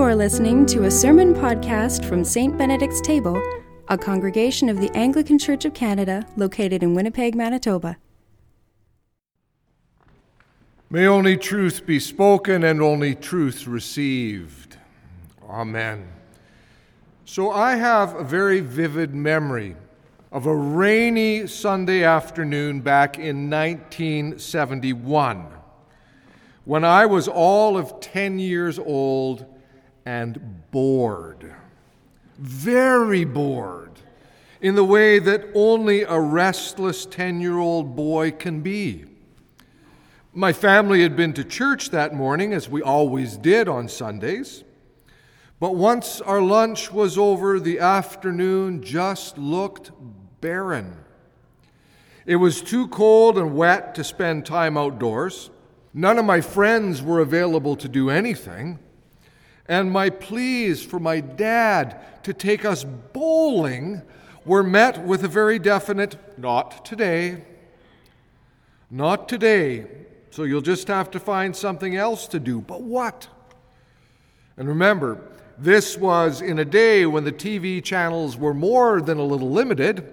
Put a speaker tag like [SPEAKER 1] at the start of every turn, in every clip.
[SPEAKER 1] You are listening to a sermon podcast from St. Benedict's Table, a congregation of the Anglican Church of Canada located in Winnipeg, Manitoba.
[SPEAKER 2] May only truth be spoken and only truth received. Amen. So I have a very vivid memory of a rainy Sunday afternoon back in 1971 when I was all of 10 years old and bored. Very bored in the way that only a restless 10 year old boy can be. My family had been to church that morning, as we always did on Sundays. But once our lunch was over, the afternoon just looked barren. It was too cold and wet to spend time outdoors. None of my friends were available to do anything. And my pleas for my dad to take us bowling were met with a very definite, not today. Not today. So you'll just have to find something else to do. But what? And remember, this was in a day when the TV channels were more than a little limited.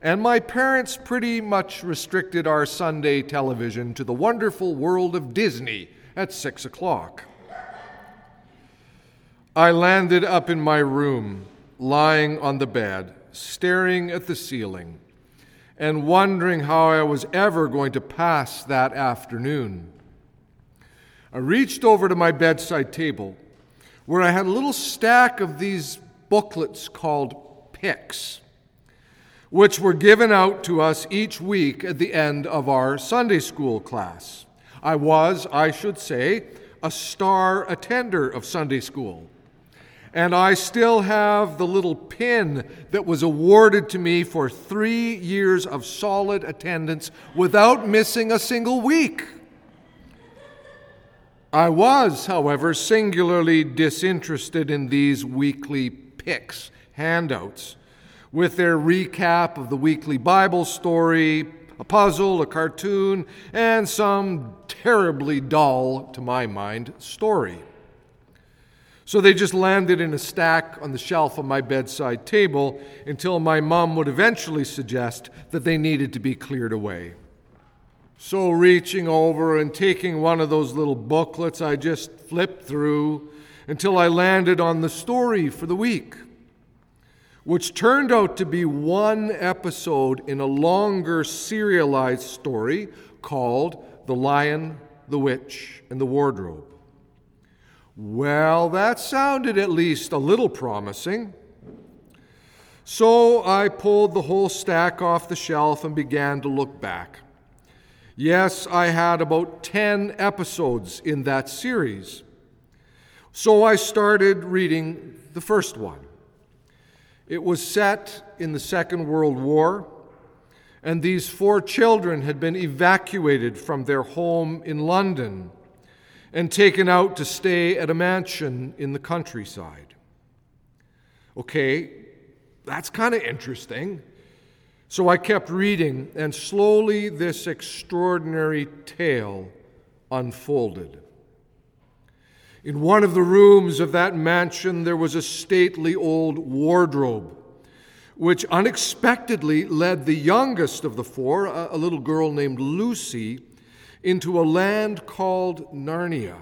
[SPEAKER 2] And my parents pretty much restricted our Sunday television to the wonderful world of Disney at six o'clock. I landed up in my room, lying on the bed, staring at the ceiling, and wondering how I was ever going to pass that afternoon. I reached over to my bedside table, where I had a little stack of these booklets called Picks which were given out to us each week at the end of our Sunday school class. I was, I should say, a star attender of Sunday school. And I still have the little pin that was awarded to me for three years of solid attendance without missing a single week. I was, however, singularly disinterested in these weekly picks, handouts with their recap of the weekly Bible story, a puzzle, a cartoon, and some terribly dull, to my mind, story. So they just landed in a stack on the shelf of my bedside table until my mom would eventually suggest that they needed to be cleared away. So, reaching over and taking one of those little booklets, I just flipped through until I landed on the story for the week which turned out to be one episode in a longer serialized story called The Lion, the Witch, and the Wardrobe. Well, that sounded at least a little promising. So I pulled the whole stack off the shelf and began to look back. Yes, I had about 10 episodes in that series. So I started reading the first one. It was set in the Second World War, and these four children had been evacuated from their home in London and taken out to stay at a mansion in the countryside. Okay, that's kind of interesting. So I kept reading, and slowly this extraordinary tale unfolded. In one of the rooms of that mansion, there was a stately old wardrobe, which unexpectedly led the youngest of the four, a, little girl named Lucy, into a land called Narnia,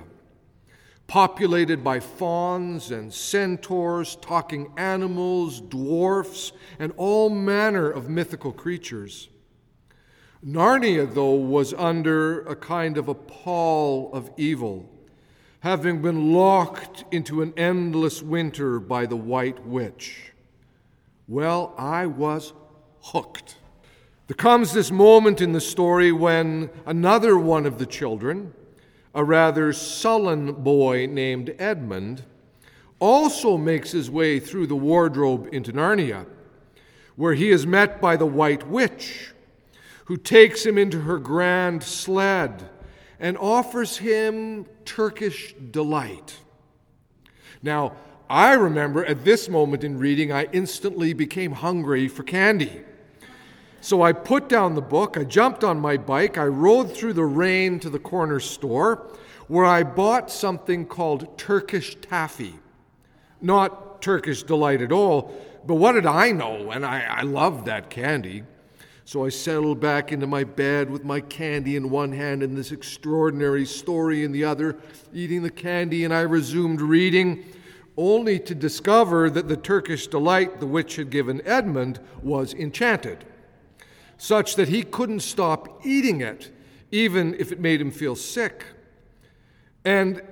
[SPEAKER 2] populated by fauns and centaurs, talking animals, dwarfs, and all manner of mythical creatures. Narnia, though, was under a kind of a pall of evil having been locked into an endless winter by the White Witch. Well, I was hooked. There comes this moment in the story when another one of the children, a rather sullen boy named Edmund, also makes his way through the wardrobe into Narnia, where he is met by the White Witch, who takes him into her grand sled and offers him Turkish delight. Now, I remember at this moment in reading, I instantly became hungry for candy. So I put down the book, I jumped on my bike, I rode through the rain to the corner store where I bought something called Turkish taffy. Not Turkish delight at all, but what did I know? And I, I loved that candy. So I settled back into my bed with my candy in one hand and this extraordinary story in the other, eating the candy, and I resumed reading, only to discover that the Turkish delight the witch had given Edmund was enchanted, such that he couldn't stop eating it, even if it made him feel sick. And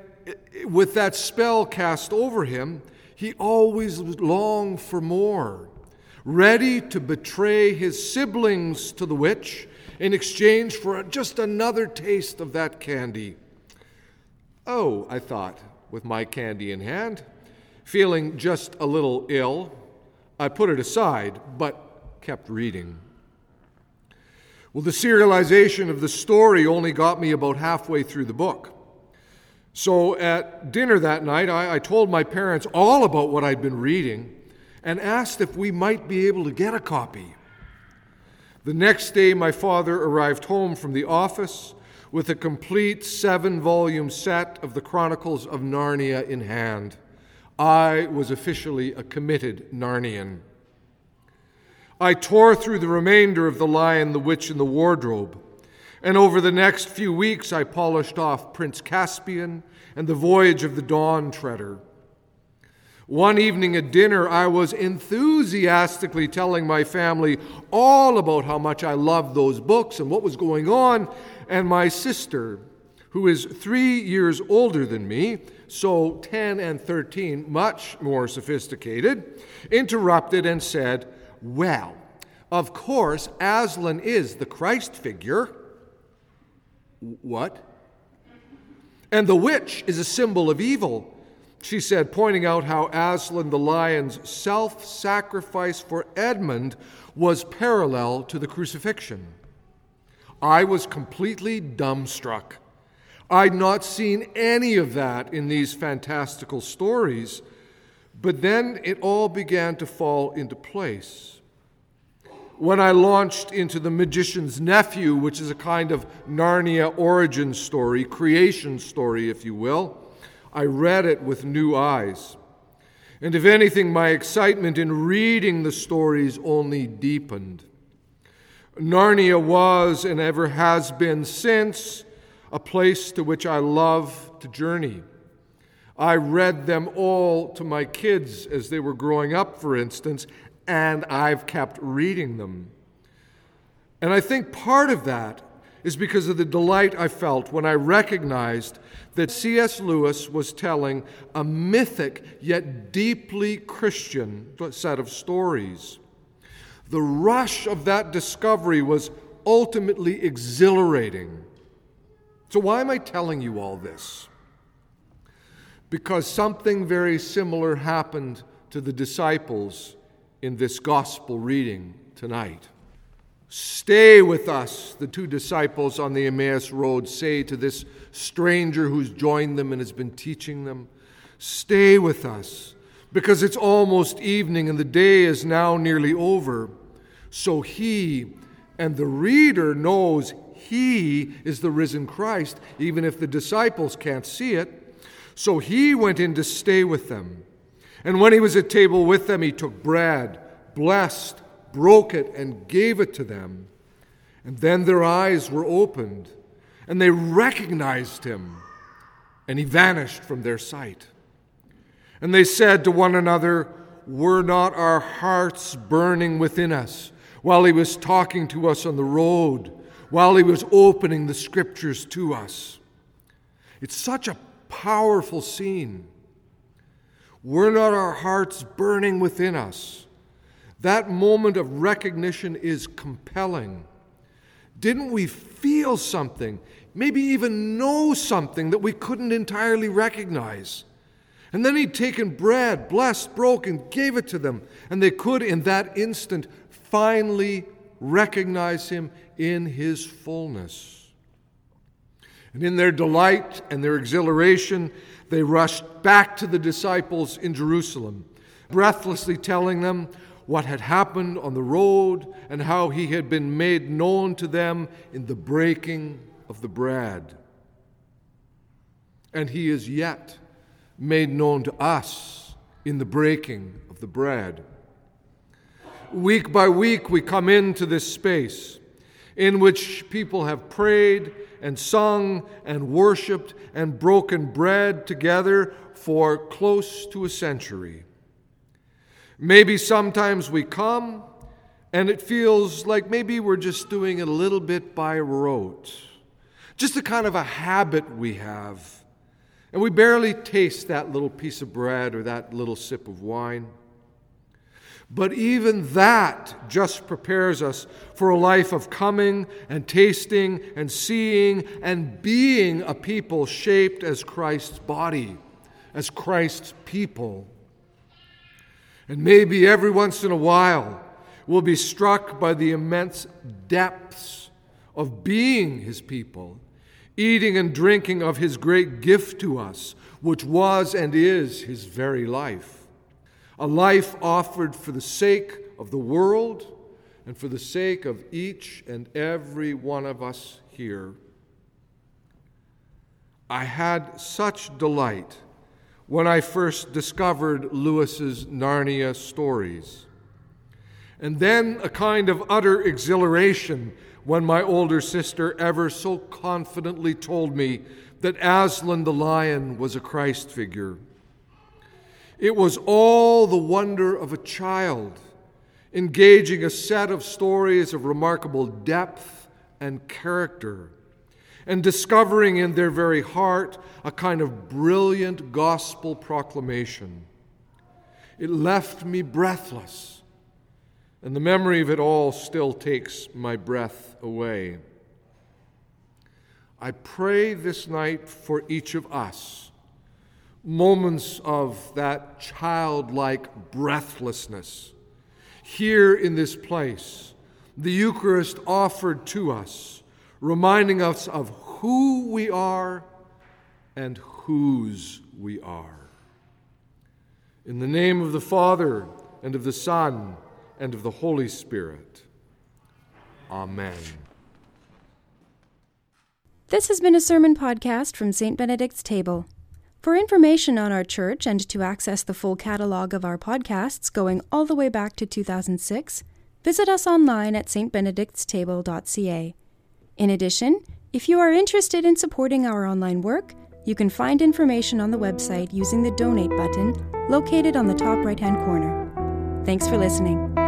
[SPEAKER 2] with that spell cast over him, he always longed for more, ready to betray his siblings to the witch in exchange for just another taste of that candy. Oh, I thought, with my candy in hand, feeling just a little ill, I put it aside, but kept reading. Well, the serialization of the story only got me about halfway through the book. So at dinner that night, I, I, told my parents all about what I'd been reading and asked if we might be able to get a copy. The next day, my father arrived home from the office with a complete seven volume set of the Chronicles of Narnia in hand. I was officially a committed Narnian. I tore through the remainder of The Lion, the Witch, and the Wardrobe and over the next few weeks, I polished off Prince Caspian and The Voyage of the Dawn Treader. One evening at dinner, I was enthusiastically telling my family all about how much I loved those books and what was going on, and my sister, who is three years older than me, so 10 and 13, much more sophisticated, interrupted and said, Well, of course, Aslan is the Christ figure. What? And the witch is a symbol of evil, she said, pointing out how Aslan the lion's self sacrifice for Edmund was parallel to the crucifixion. I was completely dumbstruck. I'd not seen any of that in these fantastical stories, but then it all began to fall into place when I launched into The Magician's Nephew, which is a kind of Narnia origin story, creation story, if you will, I read it with new eyes. And if anything, my excitement in reading the stories only deepened. Narnia was and ever has been since a place to which I love to journey. I read them all to my kids as they were growing up, for instance, and I've kept reading them. And I think part of that is because of the delight I felt when I recognized that C.S. Lewis was telling a mythic yet deeply Christian set of stories. The rush of that discovery was ultimately exhilarating. So, why am I telling you all this? Because something very similar happened to the disciples in this gospel reading tonight. Stay with us, the two disciples on the Emmaus Road say to this stranger who's joined them and has been teaching them. Stay with us, because it's almost evening and the day is now nearly over. So he and the reader knows he is the risen Christ, even if the disciples can't see it. So he went in to stay with them. And when he was at table with them, he took bread, blessed, broke it, and gave it to them. And then their eyes were opened, and they recognized him, and he vanished from their sight. And they said to one another, Were not our hearts burning within us while he was talking to us on the road, while he was opening the scriptures to us? It's such a powerful scene. Were not our hearts burning within us? That moment of recognition is compelling. Didn't we feel something, maybe even know something that we couldn't entirely recognize? And then he'd taken bread, blessed, broken, gave it to them, and they could, in that instant, finally recognize him in his fullness. And in their delight and their exhilaration, they rushed back to the disciples in Jerusalem, breathlessly telling them what had happened on the road and how he had been made known to them in the breaking of the bread. And he is yet made known to us in the breaking of the bread. Week by week, we come into this space in which people have prayed and sung and worshiped and broken bread together for close to a century. Maybe sometimes we come and it feels like maybe we're just doing it a little bit by rote, just a kind of a habit we have. And we barely taste that little piece of bread or that little sip of wine. But even that just prepares us for a life of coming and tasting and seeing and being a people shaped as Christ's body, as Christ's people. And maybe every once in a while we'll be struck by the immense depths of being his people, eating and drinking of his great gift to us, which was and is his very life a life offered for the sake of the world and for the sake of each and every one of us here. I had such delight when I first discovered Lewis's Narnia stories. And then a kind of utter exhilaration when my older sister ever so confidently told me that Aslan the lion was a Christ figure. It was all the wonder of a child engaging a set of stories of remarkable depth and character, and discovering in their very heart a kind of brilliant gospel proclamation. It left me breathless, and the memory of it all still takes my breath away. I pray this night for each of us moments of that childlike breathlessness. Here in this place, the Eucharist offered to us, reminding us of who we are and whose we are. In the name of the Father, and of the Son, and of the Holy Spirit. Amen.
[SPEAKER 1] This has been a sermon podcast from St. Benedict's Table. For information on our church and to access the full catalog of our podcasts going all the way back to 2006, visit us online at stbenedictstable.ca. In addition, if you are interested in supporting our online work, you can find information on the website using the donate button located on the top right hand corner. Thanks for listening.